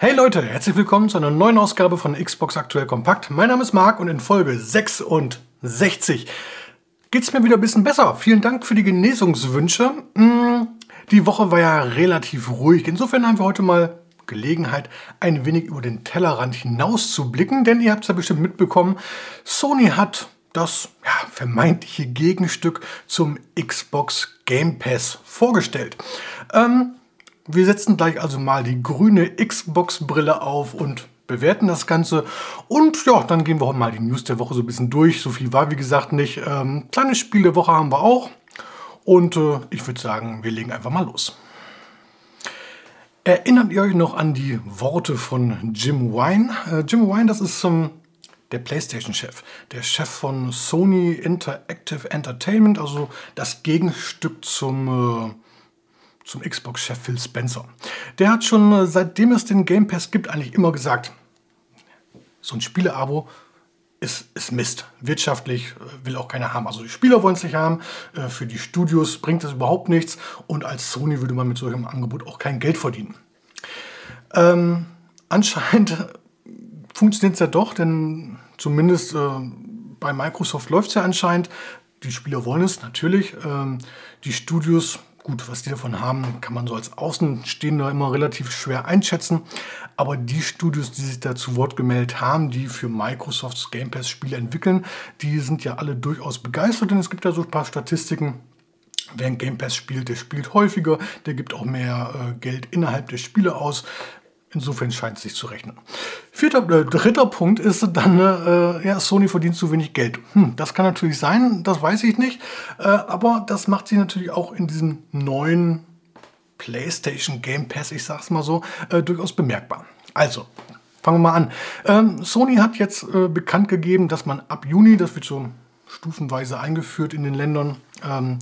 Hey Leute, herzlich willkommen zu einer neuen Ausgabe von Xbox Aktuell Kompakt. Mein Name ist Marc und in Folge 66 geht es mir wieder ein bisschen besser. Vielen Dank für die Genesungswünsche. Hm, die Woche war ja relativ ruhig. Insofern haben wir heute mal Gelegenheit, ein wenig über den Tellerrand hinaus zu blicken, denn ihr habt es ja bestimmt mitbekommen, Sony hat das ja, vermeintliche Gegenstück zum Xbox Game Pass vorgestellt. Ähm, wir setzen gleich also mal die grüne Xbox-Brille auf und bewerten das Ganze. Und ja, dann gehen wir heute mal die News der Woche so ein bisschen durch. So viel war wie gesagt nicht. Ähm, kleines Spiel der Woche haben wir auch. Und äh, ich würde sagen, wir legen einfach mal los. Erinnert ihr euch noch an die Worte von Jim Wine? Äh, Jim Wine, das ist ähm, der PlayStation-Chef, der Chef von Sony Interactive Entertainment, also das Gegenstück zum äh, zum Xbox-Chef Phil Spencer. Der hat schon äh, seitdem es den Game Pass gibt eigentlich immer gesagt, so ein Spiele-Abo ist, ist Mist. Wirtschaftlich äh, will auch keiner haben. Also die Spieler wollen es nicht haben, äh, für die Studios bringt es überhaupt nichts und als Sony würde man mit solchem Angebot auch kein Geld verdienen. Ähm, anscheinend funktioniert es ja doch, denn zumindest äh, bei Microsoft läuft es ja anscheinend. Die Spieler wollen es natürlich. Ähm, die Studios Gut, was die davon haben, kann man so als Außenstehender immer relativ schwer einschätzen. Aber die Studios, die sich da zu Wort gemeldet haben, die für Microsofts Game Pass Spiele entwickeln, die sind ja alle durchaus begeistert, denn es gibt ja so ein paar Statistiken. Wer ein Game Pass spielt, der spielt häufiger, der gibt auch mehr äh, Geld innerhalb der Spiele aus. Insofern scheint es sich zu rechnen. Vierter, äh, dritter Punkt ist dann, äh, ja, Sony verdient zu wenig Geld. Hm, das kann natürlich sein, das weiß ich nicht. Äh, aber das macht sie natürlich auch in diesem neuen PlayStation Game Pass, ich sag's mal so, äh, durchaus bemerkbar. Also, fangen wir mal an. Ähm, Sony hat jetzt äh, bekannt gegeben, dass man ab Juni, das wird so stufenweise eingeführt in den Ländern, ähm,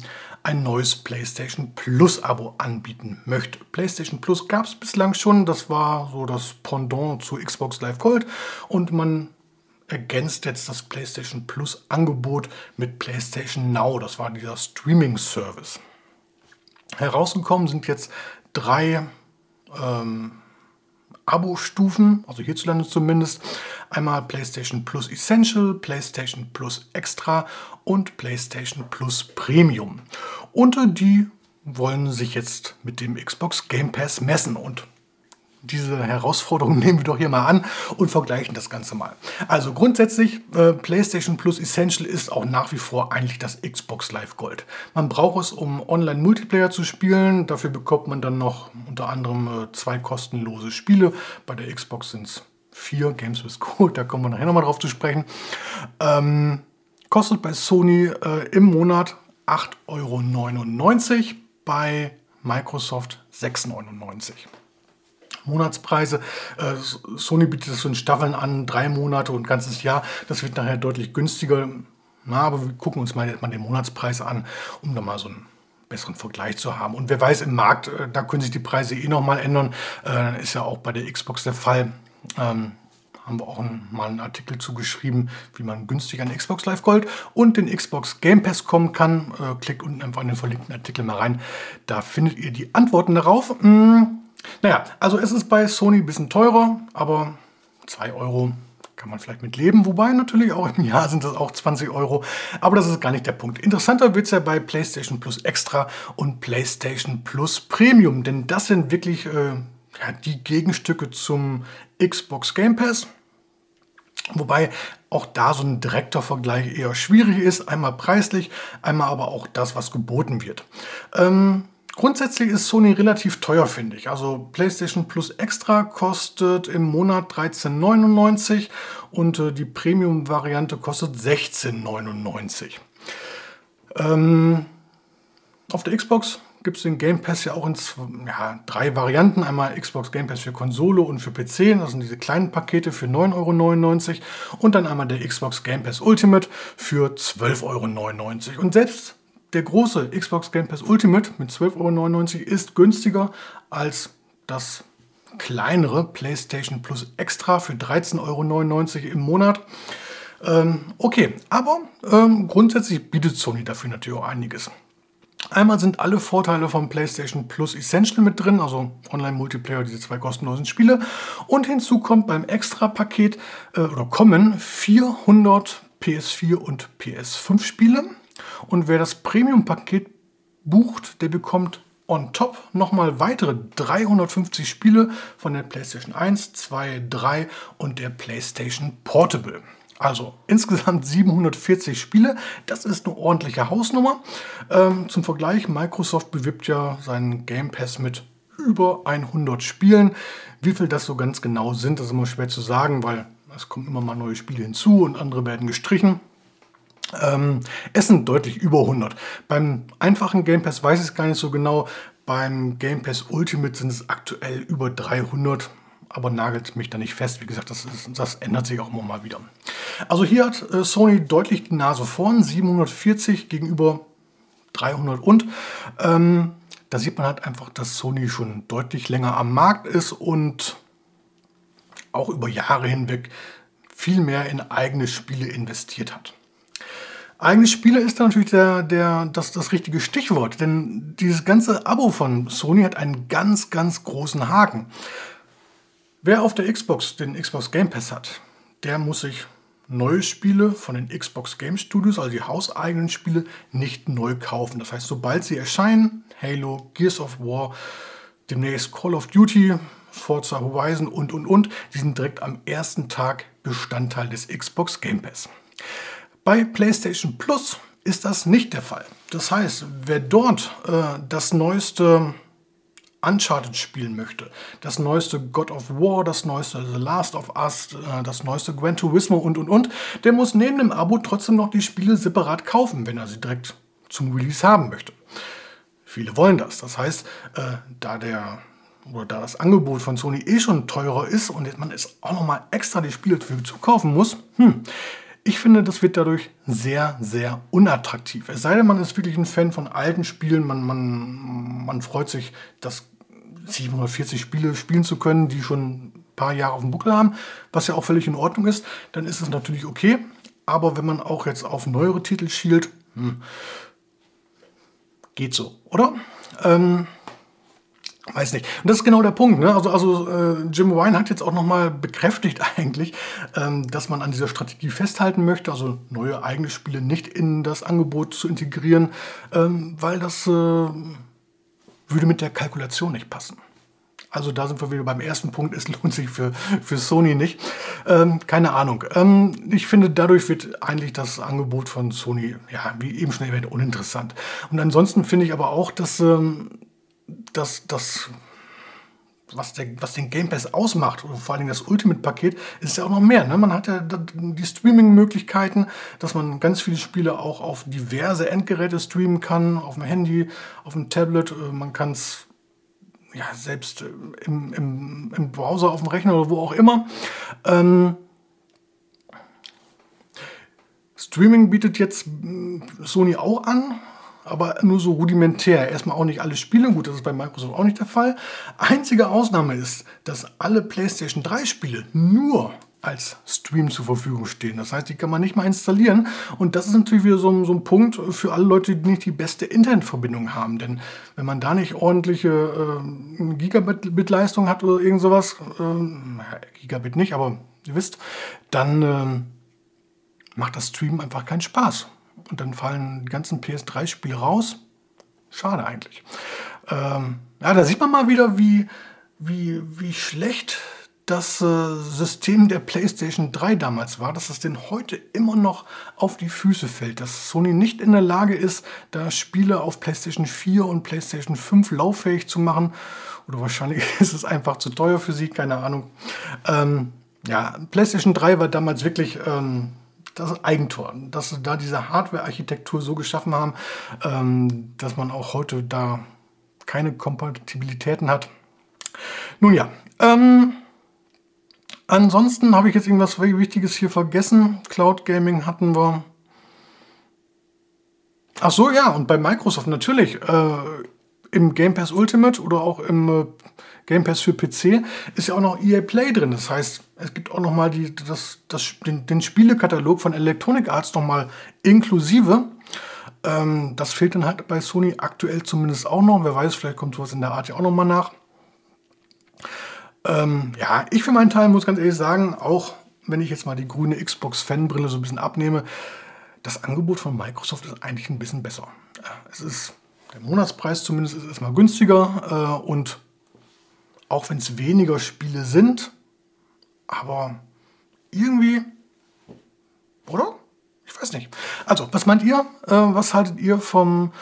ein neues PlayStation Plus Abo anbieten möchte. PlayStation Plus gab es bislang schon, das war so das Pendant zu Xbox Live Gold und man ergänzt jetzt das PlayStation Plus Angebot mit PlayStation Now, das war dieser Streaming Service. Herausgekommen sind jetzt drei ähm, Abo-Stufen, also hierzulande zumindest. Einmal PlayStation Plus Essential, PlayStation Plus Extra und PlayStation Plus Premium. Und die wollen sich jetzt mit dem Xbox Game Pass messen und diese Herausforderung nehmen wir doch hier mal an und vergleichen das Ganze mal. Also grundsätzlich, äh, PlayStation Plus Essential ist auch nach wie vor eigentlich das Xbox Live Gold. Man braucht es, um Online-Multiplayer zu spielen. Dafür bekommt man dann noch unter anderem äh, zwei kostenlose Spiele. Bei der Xbox sind es vier Games with Code, da kommen wir nachher nochmal drauf zu sprechen. Ähm, kostet bei Sony äh, im Monat 8,99 Euro, bei Microsoft 6,99 Euro. Monatspreise. Äh, Sony bietet das so in Staffeln an, drei Monate und ein ganzes Jahr. Das wird nachher deutlich günstiger. Na, aber wir gucken uns mal, mal den Monatspreis an, um da mal so einen besseren Vergleich zu haben. Und wer weiß, im Markt, äh, da können sich die Preise eh nochmal ändern. Äh, ist ja auch bei der Xbox der Fall. Ähm, haben wir auch einen, mal einen Artikel zugeschrieben, wie man günstig an Xbox Live Gold und den Xbox Game Pass kommen kann. Äh, klickt unten einfach in den verlinkten Artikel mal rein. Da findet ihr die Antworten darauf. Hm, naja, also es ist bei Sony ein bisschen teurer, aber 2 Euro kann man vielleicht mit leben, wobei natürlich auch im Jahr sind das auch 20 Euro, aber das ist gar nicht der Punkt. Interessanter wird es ja bei PlayStation Plus Extra und PlayStation Plus Premium, denn das sind wirklich äh, ja, die Gegenstücke zum Xbox Game Pass. Wobei auch da so ein direkter Vergleich eher schwierig ist, einmal preislich, einmal aber auch das, was geboten wird. Ähm, Grundsätzlich ist Sony relativ teuer, finde ich. Also PlayStation Plus Extra kostet im Monat 13,99 und äh, die Premium-Variante kostet 16,99. Ähm, auf der Xbox gibt es den Game Pass ja auch in zwei, ja, drei Varianten. Einmal Xbox Game Pass für Konsole und für PC. Das sind diese kleinen Pakete für 9,99 Euro. Und dann einmal der Xbox Game Pass Ultimate für 12,99 Euro. Und selbst der große Xbox Game Pass Ultimate mit 12,99 Euro ist günstiger als das kleinere PlayStation Plus Extra für 13,99 Euro im Monat. Ähm, okay, aber ähm, grundsätzlich bietet Sony dafür natürlich auch einiges. Einmal sind alle Vorteile vom PlayStation Plus Essential mit drin, also Online-Multiplayer, diese zwei kostenlosen Spiele. Und hinzu kommt beim Extra-Paket äh, oder kommen 400 PS4 und PS5 Spiele. Und wer das Premium-Paket bucht, der bekommt on top nochmal weitere 350 Spiele von der PlayStation 1, 2, 3 und der PlayStation Portable. Also insgesamt 740 Spiele. Das ist eine ordentliche Hausnummer. Ähm, zum Vergleich, Microsoft bewirbt ja seinen Game Pass mit über 100 Spielen. Wie viel das so ganz genau sind, das ist immer schwer zu sagen, weil es kommen immer mal neue Spiele hinzu und andere werden gestrichen. Ähm, es sind deutlich über 100. Beim einfachen Game Pass weiß ich es gar nicht so genau. Beim Game Pass Ultimate sind es aktuell über 300 aber nagelt mich da nicht fest. Wie gesagt, das, ist, das ändert sich auch immer mal wieder. Also hier hat äh, Sony deutlich die Nase vorn, 740 gegenüber 300 und. Ähm, da sieht man halt einfach, dass Sony schon deutlich länger am Markt ist und auch über Jahre hinweg viel mehr in eigene Spiele investiert hat. Eigene Spiele ist da natürlich der, der, das, das richtige Stichwort, denn dieses ganze Abo von Sony hat einen ganz, ganz großen Haken. Wer auf der Xbox den Xbox Game Pass hat, der muss sich neue Spiele von den Xbox Game Studios, also die hauseigenen Spiele, nicht neu kaufen. Das heißt, sobald sie erscheinen, Halo, Gears of War, demnächst Call of Duty, Forza Horizon und und und, die sind direkt am ersten Tag Bestandteil des Xbox Game Pass. Bei PlayStation Plus ist das nicht der Fall. Das heißt, wer dort äh, das neueste Uncharted spielen möchte, das neueste God of War, das neueste The Last of Us, äh, das neueste Gran Turismo und und und, der muss neben dem Abo trotzdem noch die Spiele separat kaufen, wenn er sie direkt zum Release haben möchte. Viele wollen das. Das heißt, äh, da der oder da das Angebot von Sony eh schon teurer ist und man es auch nochmal extra die Spiele dafür zukaufen muss, hm, ich finde, das wird dadurch sehr, sehr unattraktiv. Es sei denn, man ist wirklich ein Fan von alten Spielen, man, man, man freut sich, das 740 Spiele spielen zu können, die schon ein paar Jahre auf dem Buckel haben, was ja auch völlig in Ordnung ist, dann ist es natürlich okay. Aber wenn man auch jetzt auf neuere Titel schielt, hm, geht so, oder? Ähm, weiß nicht. Und das ist genau der Punkt. Ne? Also, also äh, Jim Wine hat jetzt auch nochmal bekräftigt eigentlich, ähm, dass man an dieser Strategie festhalten möchte, also neue eigene Spiele nicht in das Angebot zu integrieren, ähm, weil das äh, würde mit der Kalkulation nicht passen. Also da sind wir wieder beim ersten Punkt, es lohnt sich für, für Sony nicht. Ähm, keine Ahnung. Ähm, ich finde, dadurch wird eigentlich das Angebot von Sony, ja, wie eben schon erwähnt, uninteressant. Und ansonsten finde ich aber auch, dass, ähm, dass, dass was, der, was den Game Pass ausmacht, und vor allem das Ultimate-Paket, ist ja auch noch mehr. Ne? Man hat ja die Streaming-Möglichkeiten, dass man ganz viele Spiele auch auf diverse Endgeräte streamen kann, auf dem Handy, auf dem Tablet. Äh, man kann es ja, selbst äh, im, im, im, Browser, auf dem Rechner oder wo auch immer. Ähm, Streaming bietet jetzt hm, Sony auch an aber nur so rudimentär. Erstmal auch nicht alle Spiele, gut, das ist bei Microsoft auch nicht der Fall. Einzige Ausnahme ist, dass alle PlayStation 3 Spiele nur als Stream zur Verfügung stehen. Das heißt, die kann man nicht mal installieren. Und das ist natürlich wieder so, so ein Punkt für alle Leute, die nicht die beste Internetverbindung haben. Denn wenn man da nicht ordentliche äh, Gigabit-Leistung hat oder irgend sowas, äh, Gigabit nicht, aber ihr wisst, dann äh, macht das Stream einfach keinen Spaß und dann fallen die ganzen PS3-Spiele raus. Schade eigentlich. Ähm, ja, da sieht man mal wieder, wie, wie, wie schlecht das äh, System der PlayStation 3 damals war, dass es denn heute immer noch auf die Füße fällt, dass Sony nicht in der Lage ist, da Spiele auf PlayStation 4 und PlayStation 5 lauffähig zu machen. Oder wahrscheinlich ist es einfach zu teuer für sie, keine Ahnung. Ähm, ja, PlayStation 3 war damals wirklich ähm, das Eigentor, dass sie da diese Hardware-Architektur so geschaffen haben, ähm, dass man auch heute da keine Kompatibilitäten hat. Nun ja, ähm, ansonsten habe ich jetzt irgendwas Wichtiges hier vergessen. Cloud Gaming hatten wir. Ach so, ja, und bei Microsoft natürlich. Äh, Im Game Pass Ultimate oder auch im äh, Game Pass für PC ist ja auch noch EA Play drin. Das heißt, es gibt auch noch mal die, das, das, den, den Spielekatalog von Electronic Arts noch mal inklusive. Ähm, das fehlt dann halt bei Sony aktuell zumindest auch noch. Wer weiß, vielleicht kommt sowas in der Art ja auch noch mal nach. Ähm, ja, ich für meinen Teil muss ganz ehrlich sagen, auch wenn ich jetzt mal die grüne Xbox-Fanbrille so ein bisschen abnehme, das Angebot von Microsoft ist eigentlich ein bisschen besser. Es ist, der Monatspreis zumindest ist erstmal günstiger äh, und auch wenn es weniger Spiele sind, aber irgendwie, oder? Ich weiß nicht. Also, was meint ihr? Äh, was haltet ihr vom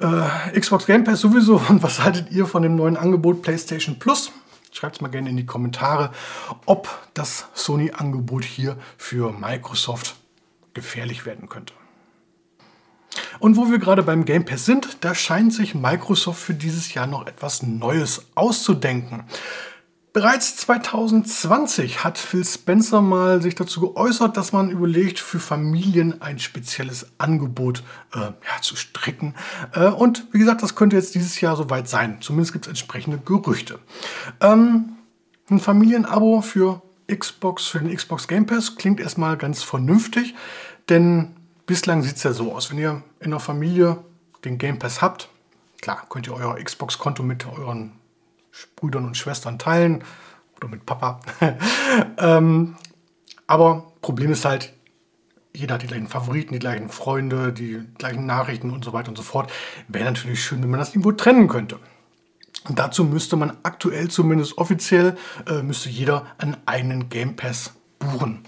äh, Xbox Game Pass sowieso und was haltet ihr von dem neuen Angebot PlayStation Plus? Schreibt es mal gerne in die Kommentare, ob das Sony-Angebot hier für Microsoft gefährlich werden könnte. Und wo wir gerade beim Game Pass sind, da scheint sich Microsoft für dieses Jahr noch etwas Neues auszudenken. Bereits 2020 hat Phil Spencer mal sich dazu geäußert, dass man überlegt, für Familien ein spezielles Angebot äh, ja, zu stricken. Äh, und wie gesagt, das könnte jetzt dieses Jahr soweit sein. Zumindest gibt es entsprechende Gerüchte. Ähm, ein Familienabo für Xbox, für den Xbox Game Pass klingt erstmal ganz vernünftig, denn bislang sieht es ja so aus, wenn ihr in der Familie den Game Pass habt, klar, könnt ihr euer Xbox-Konto mit euren Brüdern und Schwestern teilen oder mit Papa. ähm, aber Problem ist halt, jeder hat die gleichen Favoriten, die gleichen Freunde, die gleichen Nachrichten und so weiter und so fort. Wäre natürlich schön, wenn man das irgendwo trennen könnte. Und dazu müsste man aktuell zumindest offiziell, äh, müsste jeder einen eigenen Game Pass buchen.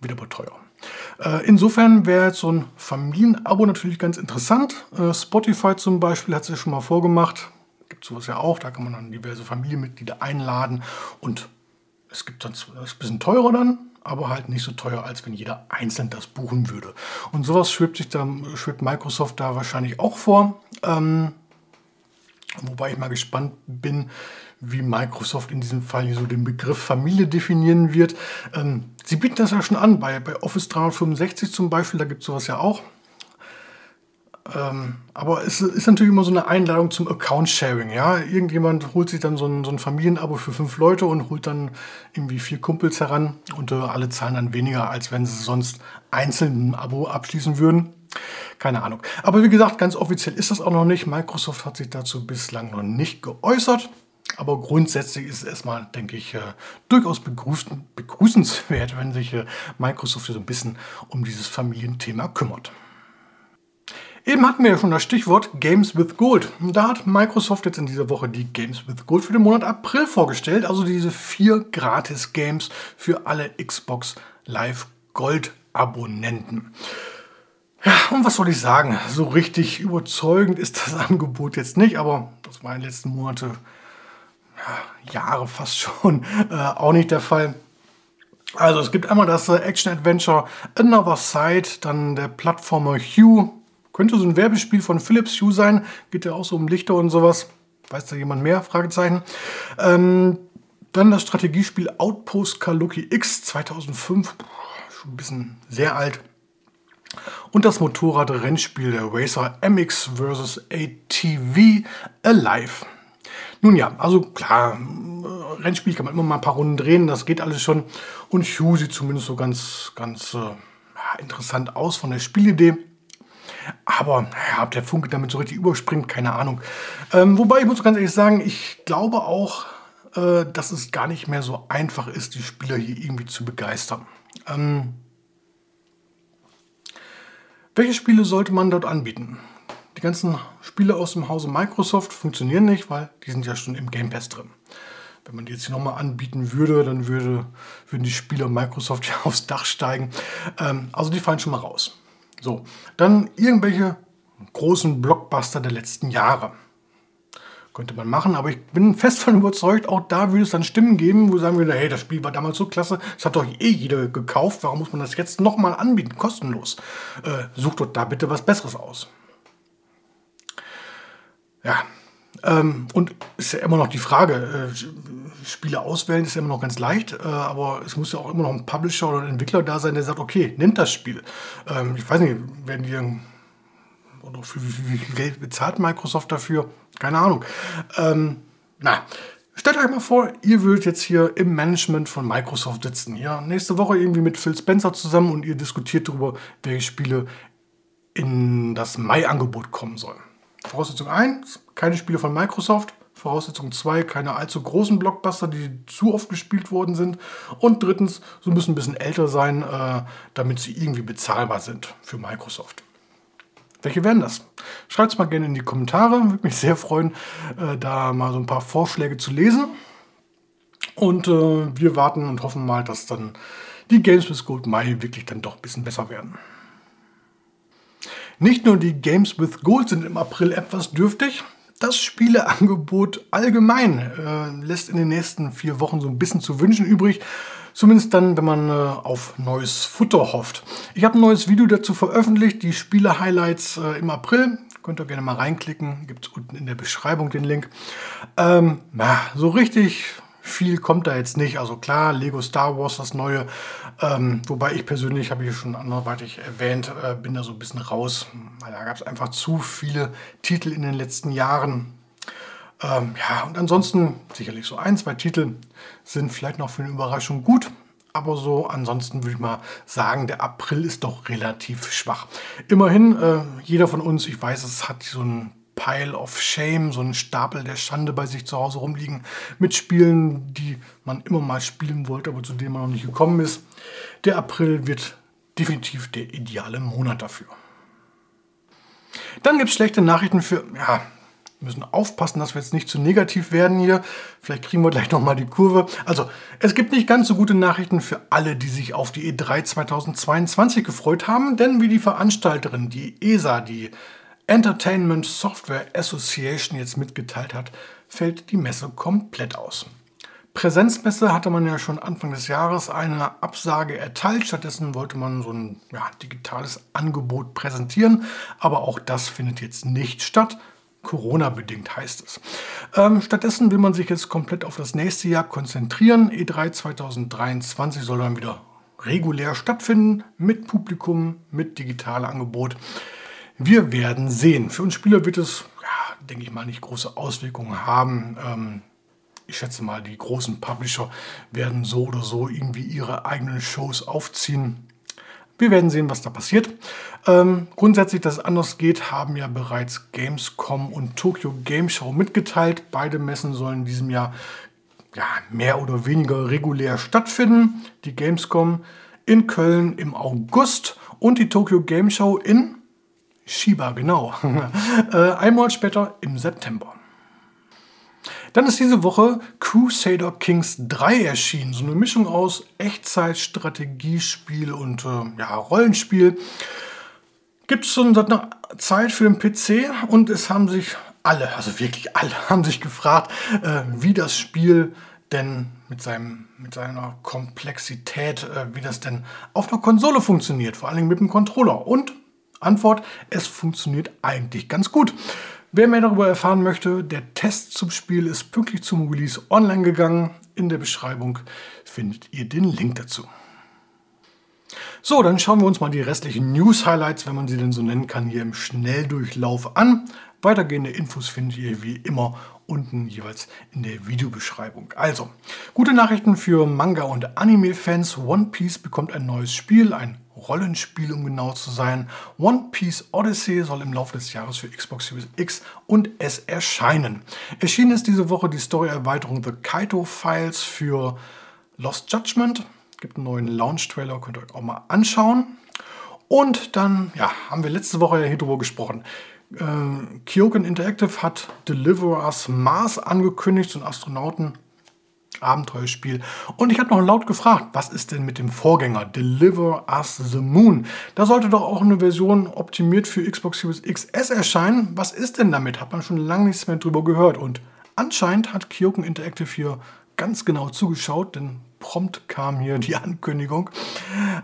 Wieder aber teuer. Äh, insofern wäre jetzt so ein Familienabo natürlich ganz interessant. Äh, Spotify zum Beispiel hat es ja schon mal vorgemacht gibt sowas ja auch, da kann man dann diverse Familienmitglieder einladen und es gibt dann, ist ein bisschen teurer dann, aber halt nicht so teuer, als wenn jeder einzeln das buchen würde. Und sowas schwebt sich dann, schwebt Microsoft da wahrscheinlich auch vor. Ähm, wobei ich mal gespannt bin, wie Microsoft in diesem Fall hier so den Begriff Familie definieren wird. Ähm, sie bieten das ja schon an, bei, bei Office 365 zum Beispiel, da gibt es sowas ja auch. Ähm, aber es ist natürlich immer so eine Einladung zum Account-Sharing. Ja? Irgendjemand holt sich dann so ein, so ein, Familienabo für fünf Leute und holt dann irgendwie vier Kumpels heran und äh, alle zahlen dann weniger, als wenn sie sonst einzeln ein Abo abschließen würden. Keine Ahnung. Aber wie gesagt, ganz offiziell ist das auch noch nicht. Microsoft hat sich dazu bislang noch nicht geäußert. Aber grundsätzlich ist es erstmal, denke ich, äh, durchaus begrüßenswert, wenn sich äh, Microsoft so ein bisschen um dieses Familienthema kümmert. Eben hatten wir ja schon das Stichwort Games with Gold. Da hat Microsoft jetzt in dieser Woche die Games with Gold für den Monat April vorgestellt. Also diese vier Gratis-Games für alle Xbox Live Gold Abonnenten. Ja, und was soll ich sagen? So richtig überzeugend ist das Angebot jetzt nicht, aber das war in den letzten Monate, ja, Jahre fast schon, äh, auch nicht der Fall. Also es gibt einmal das äh, Action-Adventure Another Side, dann der Plattformer Hue, könnte so ein Werbespiel von Philips Hue sein. Geht ja auch so um Lichter und sowas. Weiß da jemand mehr? Fragezeichen. Ähm, dann das Strategiespiel Outpost Kaluki X 2005. Puh, schon ein bisschen sehr alt. Und das Motorrad-Rennspiel der Racer MX vs. ATV Alive. Nun ja, also klar, Rennspiel kann man immer mal ein paar Runden drehen, das geht alles schon. Und Hue sieht zumindest so ganz, ganz äh, interessant aus von der Spielidee. Aber naja, ob der Funke damit so richtig überspringt, keine Ahnung. Ähm, wobei ich muss ganz ehrlich sagen, ich glaube auch, äh, dass es gar nicht mehr so einfach ist, die Spieler hier irgendwie zu begeistern. Ähm, welche Spiele sollte man dort anbieten? Die ganzen Spiele aus dem Hause Microsoft funktionieren nicht, weil die sind ja schon im Game Pass drin. Wenn man die jetzt nochmal anbieten würde, dann würde, würden die Spieler Microsoft ja aufs Dach steigen. Ähm, also die fallen schon mal raus. So, dann irgendwelche großen Blockbuster der letzten Jahre. Könnte man machen, aber ich bin fest davon überzeugt, auch da würde es dann Stimmen geben, wo sagen würde, hey, das Spiel war damals so klasse, das hat doch eh jeder gekauft, warum muss man das jetzt nochmal anbieten, kostenlos? Äh, sucht dort da bitte was Besseres aus. Ja, ähm, und ist ja immer noch die Frage, äh, Spiele auswählen ist ja immer noch ganz leicht, äh, aber es muss ja auch immer noch ein Publisher oder ein Entwickler da sein, der sagt, okay, nimmt das Spiel. Ähm, ich weiß nicht, werden die oder für wie viel Geld bezahlt Microsoft dafür? Keine Ahnung. Ähm, na, stellt euch mal vor, ihr würdet jetzt hier im Management von Microsoft sitzen. Ja, nächste Woche irgendwie mit Phil Spencer zusammen und ihr diskutiert darüber, welche Spiele in das Mai-Angebot kommen soll. Voraussetzung 1, keine Spiele von Microsoft. Voraussetzung 2, keine allzu großen Blockbuster, die zu oft gespielt worden sind. Und drittens, sie müssen ein bisschen älter sein, äh, damit sie irgendwie bezahlbar sind für Microsoft. Welche wären das? Schreibt es mal gerne in die Kommentare. Würde mich sehr freuen, äh, da mal so ein paar Vorschläge zu lesen. Und äh, wir warten und hoffen mal, dass dann die Games with Gold Mai wirklich dann doch ein bisschen besser werden. Nicht nur die Games with Gold sind im April etwas dürftig, das Spieleangebot allgemein äh, lässt in den nächsten vier Wochen so ein bisschen zu wünschen übrig. Zumindest dann, wenn man äh, auf neues Futter hofft. Ich habe ein neues Video dazu veröffentlicht, die Spiele-Highlights äh, im April. Könnt ihr gerne mal reinklicken, gibt es unten in der Beschreibung den Link. Ähm, na, so richtig viel kommt da jetzt nicht. Also klar, Lego Star Wars, das neue. Ähm, wobei ich persönlich, habe ich schon anderweitig erwähnt, äh, bin da so ein bisschen raus. Da gab es einfach zu viele Titel in den letzten Jahren. Ähm, ja, und ansonsten sicherlich so ein, zwei Titel sind vielleicht noch für eine Überraschung gut. Aber so ansonsten würde ich mal sagen, der April ist doch relativ schwach. Immerhin, äh, jeder von uns, ich weiß, es hat so ein Pile of Shame, so ein Stapel der Schande bei sich zu Hause rumliegen mit Spielen, die man immer mal spielen wollte, aber zu denen man noch nicht gekommen ist. Der April wird definitiv der ideale Monat dafür. Dann gibt es schlechte Nachrichten für, ja, wir müssen aufpassen, dass wir jetzt nicht zu negativ werden hier. Vielleicht kriegen wir gleich nochmal die Kurve. Also, es gibt nicht ganz so gute Nachrichten für alle, die sich auf die E3 2022 gefreut haben, denn wie die Veranstalterin, die ESA, die Entertainment Software Association jetzt mitgeteilt hat, fällt die Messe komplett aus. Präsenzmesse hatte man ja schon Anfang des Jahres eine Absage erteilt. Stattdessen wollte man so ein ja, digitales Angebot präsentieren. Aber auch das findet jetzt nicht statt. Corona-bedingt heißt es. Ähm, stattdessen will man sich jetzt komplett auf das nächste Jahr konzentrieren. E3 2023 soll dann wieder regulär stattfinden mit Publikum, mit digitaler Angebot. Wir werden sehen. Für uns Spieler wird es, ja, denke ich mal, nicht große Auswirkungen haben. Ähm, ich schätze mal, die großen Publisher werden so oder so irgendwie ihre eigenen Shows aufziehen. Wir werden sehen, was da passiert. Ähm, grundsätzlich, dass es anders geht, haben ja bereits Gamescom und Tokyo Game Show mitgeteilt. Beide Messen sollen in diesem Jahr ja, mehr oder weniger regulär stattfinden. Die Gamescom in Köln im August und die Tokyo Game Show in Shiba, genau. äh, ein Monat später im September. Dann ist diese Woche Crusader Kings 3 erschienen. So eine Mischung aus Echtzeit-Strategiespiel und äh, ja, Rollenspiel. Gibt es schon seit einer Zeit für den PC und es haben sich alle, also wirklich alle, haben sich gefragt, äh, wie das Spiel denn mit, seinem, mit seiner Komplexität, äh, wie das denn auf einer Konsole funktioniert, vor allem mit dem Controller. Und Antwort, es funktioniert eigentlich ganz gut. Wer mehr darüber erfahren möchte, der Test zum Spiel ist pünktlich zum Release online gegangen. In der Beschreibung findet ihr den Link dazu. So, dann schauen wir uns mal die restlichen News-Highlights, wenn man sie denn so nennen kann, hier im Schnelldurchlauf an. Weitergehende Infos findet ihr wie immer unten jeweils in der Videobeschreibung. Also, gute Nachrichten für Manga- und Anime-Fans. One Piece bekommt ein neues Spiel, ein Rollenspiel, um genau zu sein. One Piece Odyssey soll im Laufe des Jahres für Xbox Series X und S erscheinen. Erschienen ist diese Woche die Story-Erweiterung The Kaito Files für Lost Judgment. Gibt einen neuen Launch-Trailer, könnt ihr euch auch mal anschauen. Und dann, ja, haben wir letzte Woche ja hier drüber gesprochen. Äh, Kyogen Interactive hat Deliver Us Mars angekündigt, so ein Astronauten Abenteuerspiel. Und ich habe noch laut gefragt, was ist denn mit dem Vorgänger Deliver Us the Moon? Da sollte doch auch eine Version optimiert für Xbox Series XS erscheinen. Was ist denn damit? Hat man schon lange nichts mehr drüber gehört. Und anscheinend hat Kyoken Interactive hier ganz genau zugeschaut, denn prompt kam hier die Ankündigung.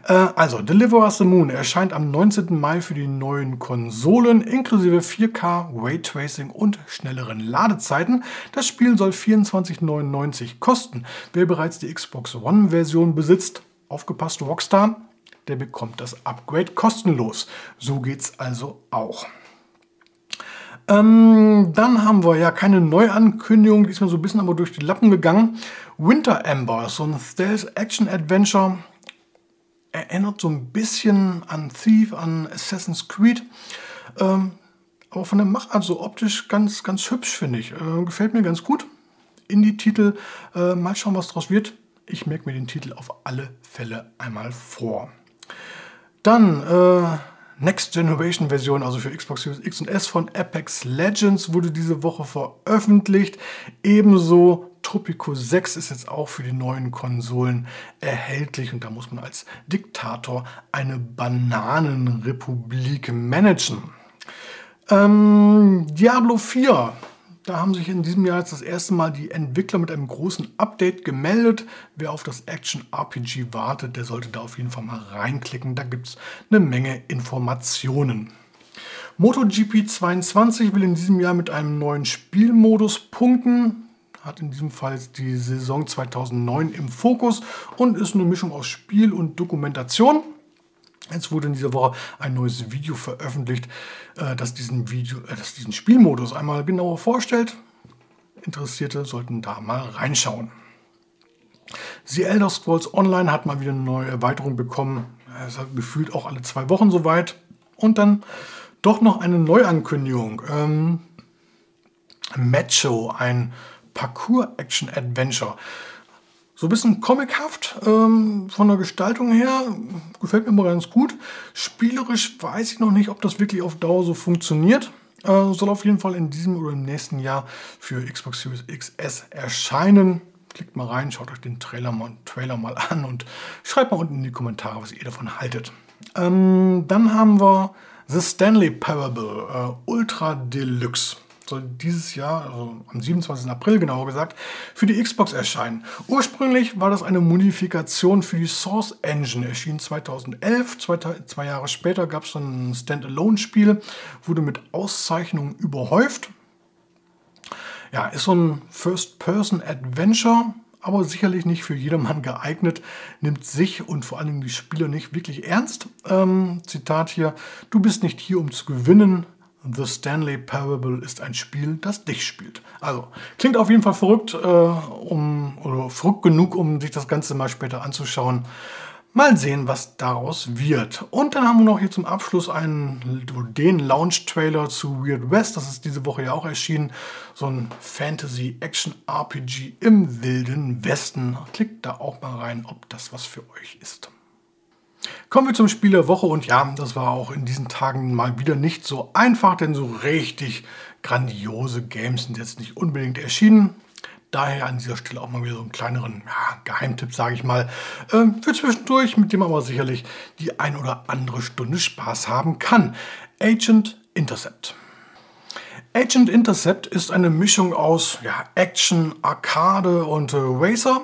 Äh, also, Deliver Us the Moon erscheint am 19. Mai für die neuen Konsolen inklusive 4K, Raytracing und schnelleren Ladezeiten. Das Spiel soll 24,99 kosten. Wer bereits die Xbox One-Version besitzt, aufgepasst Rockstar, der bekommt das Upgrade kostenlos. So geht's also auch. Ähm, dann haben wir ja keine Neuankündigung, die ist mir so ein bisschen aber durch die Lappen gegangen. Winter Ember, so ein Stealth-Action-Adventure. erinnert so ein bisschen an Thief, an Assassin's Creed. Ähm, aber von der Machart so optisch ganz, ganz hübsch, finde ich. Äh, gefällt mir ganz gut. Indie-Titel, äh, mal schauen, was draus wird. Ich merke mir den Titel auf alle Fälle einmal vor. Dann äh, Next Generation Version, also für Xbox Series X und S von Apex Legends, wurde diese Woche veröffentlicht. Ebenso Tropico 6 ist jetzt auch für die neuen Konsolen erhältlich und da muss man als Diktator eine Bananenrepublik managen. Ähm, Diablo 4 da haben sich in diesem Jahr jetzt das erste Mal die Entwickler mit einem großen Update gemeldet. Wer auf das Action-RPG wartet, der sollte da auf jeden Fall mal reinklicken. Da gibt es eine Menge Informationen. MotoGP 22 will in diesem Jahr mit einem neuen Spielmodus punkten. Hat in diesem Fall die Saison 2009 im Fokus und ist eine Mischung aus Spiel und Dokumentation. Jetzt wurde in dieser Woche ein neues Video veröffentlicht, äh, das, diesen Video, äh, das diesen Spielmodus einmal genauer vorstellt. Interessierte sollten da mal reinschauen. The Elder Scrolls Online hat mal wieder eine neue Erweiterung bekommen. Es hat gefühlt auch alle zwei Wochen soweit. Und dann doch noch eine Neuankündigung. Ähm, Macho, ein Parkour-Action-Adventure. So ein bisschen comichaft ähm, von der Gestaltung her. Gefällt mir immer ganz gut. Spielerisch weiß ich noch nicht, ob das wirklich auf Dauer so funktioniert. Äh, soll auf jeden Fall in diesem oder im nächsten Jahr für Xbox Series XS erscheinen. Klickt mal rein, schaut euch den Trailer mal, Trailer mal an und schreibt mal unten in die Kommentare, was ihr davon haltet. Ähm, dann haben wir The Stanley Parable äh, Ultra Deluxe soll dieses Jahr, also am 27. April genauer gesagt, für die Xbox erscheinen. Ursprünglich war das eine Modifikation für die Source Engine, erschien 2011. Zwei, zwei Jahre später gab es ein Standalone-Spiel, wurde mit Auszeichnungen überhäuft. Ja, ist so ein First-Person-Adventure, aber sicherlich nicht für jedermann geeignet, nimmt sich und vor allem die Spieler nicht wirklich ernst. Ähm, Zitat hier, du bist nicht hier, um zu gewinnen, The Stanley Parable ist ein Spiel, das dich spielt. Also, klingt auf jeden Fall verrückt, äh, um, oder verrückt genug, um sich das Ganze mal später anzuschauen. Mal sehen, was daraus wird. Und dann haben wir noch hier zum Abschluss einen, den Launch-Trailer zu Weird West. Das ist diese Woche ja auch erschienen. So ein Fantasy-Action-RPG im wilden Westen. Klickt da auch mal rein, ob das was für euch ist. Kommen wir zum Spiel der Woche und ja, das war auch in diesen Tagen mal wieder nicht so einfach, denn so richtig grandiose Games sind jetzt nicht unbedingt erschienen. Daher an dieser Stelle auch mal wieder so einen kleineren ja, Geheimtipp, sage ich mal, äh, für zwischendurch, mit dem man aber sicherlich die ein oder andere Stunde Spaß haben kann. Agent Intercept. Agent Intercept ist eine Mischung aus ja, Action, Arcade und äh, Racer.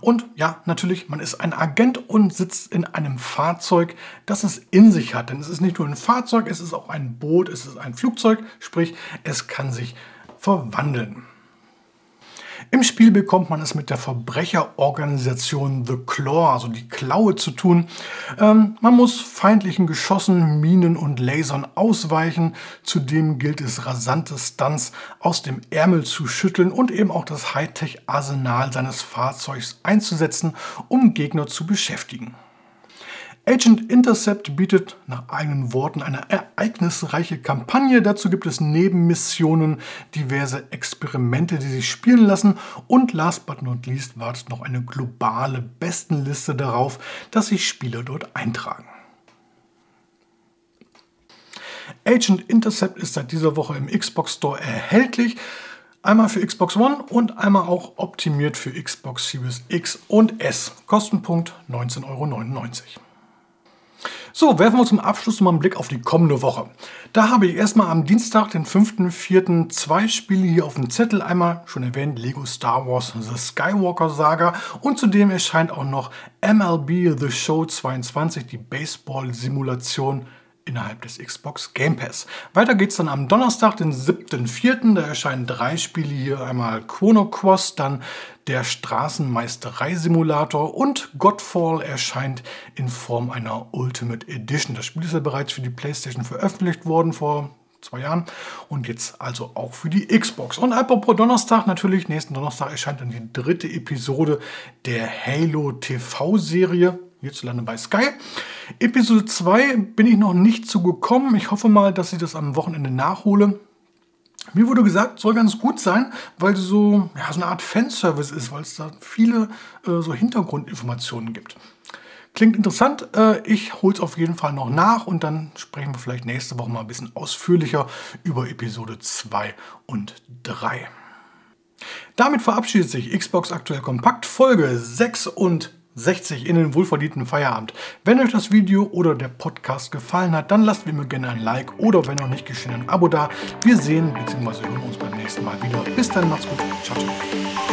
Und ja, natürlich, man ist ein Agent und sitzt in einem Fahrzeug, das es in sich hat. Denn es ist nicht nur ein Fahrzeug, es ist auch ein Boot, es ist ein Flugzeug, sprich, es kann sich verwandeln. Im Spiel bekommt man es mit der Verbrecherorganisation The Claw, also die Klaue, zu tun. Ähm, man muss feindlichen Geschossen, Minen und Lasern ausweichen. Zudem gilt es, rasante Stunts aus dem Ärmel zu schütteln und eben auch das Hightech-Arsenal seines Fahrzeugs einzusetzen, um Gegner zu beschäftigen. Agent Intercept bietet nach eigenen Worten eine ereignisreiche Kampagne. Dazu gibt es Nebenmissionen, diverse Experimente, die sich spielen lassen und last but not least wartet noch eine globale Bestenliste darauf, dass sich Spieler dort eintragen. Agent Intercept ist seit dieser Woche im Xbox Store erhältlich. Einmal für Xbox One und einmal auch optimiert für Xbox Series X und S. Kostenpunkt 19,99 Euro. So, werfen wir zum Abschluss mal einen Blick auf die kommende Woche. Da habe ich erstmal am Dienstag, den 5.4., zwei Spiele hier auf dem Zettel. Einmal schon erwähnt Lego Star Wars The Skywalker Saga und zudem erscheint auch noch MLB The Show 22, die Baseball-Simulation innerhalb des Xbox Game Pass. Weiter geht's dann am Donnerstag, den 7.4. Da erscheinen drei Spiele hier. Einmal Chrono Cross, dann der Straßenmeisterei-Simulator und Godfall erscheint in Form einer Ultimate Edition. Das Spiel ist ja bereits für die PlayStation veröffentlicht worden vor zwei Jahren und jetzt also auch für die Xbox. Und apropos Donnerstag, natürlich, nächsten Donnerstag erscheint dann die dritte Episode der Halo TV-Serie hierzulande bei Sky. Episode 2 bin ich noch nicht zugekommen. Ich hoffe mal, dass ich das am Wochenende nachhole. Mir wurde gesagt, soll ganz gut sein, weil es so, ja, so eine Art Fanservice ist, weil es da viele äh, so Hintergrundinformationen gibt. Klingt interessant. Äh, ich hole es auf jeden Fall noch nach und dann sprechen wir vielleicht nächste Woche mal ein bisschen ausführlicher über Episode 2 und 3. Damit verabschiedet sich Xbox Aktuell Kompakt Folge 66 in den wohlverdienten Feierabend. Wenn euch das Video oder der Podcast gefallen hat, dann lasst mir gerne ein Like oder wenn noch nicht geschehen, ein Abo da. Wir sehen bzw. hören uns beim nächsten Mal wieder. Bis dann, macht's gut. Ciao, ciao.